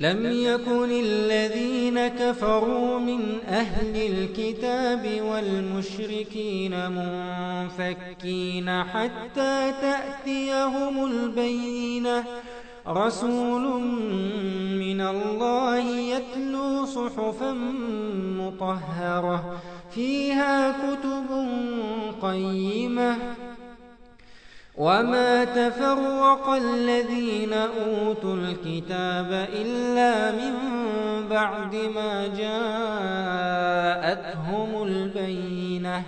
لم يكن الذين كفروا من أهل الكتاب والمشركين منفكين حتى تأتيهم البينة. رسول من الله يتلو صحفا مطهرة فيها كتب قيمة وما تفرق الذين أوتوا الكتاب إلا من بعد ما جاءتهم البينة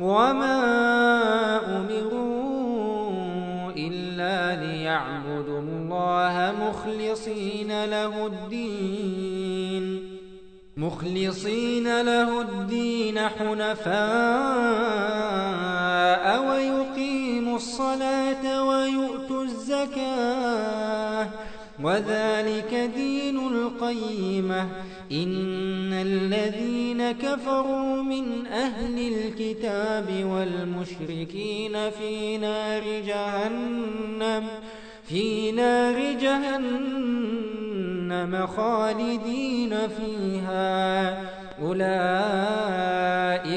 وما أمروا إلا ليعبدوا الله مخلصين له الدين مخلصين له الدين حنفاء ويؤتوا الزكاة. وذلك دين القيمة. إن الذين كفروا من أهل الكتاب والمشركين في نار جهنم في نار جهنم خالدين فيها. أولئك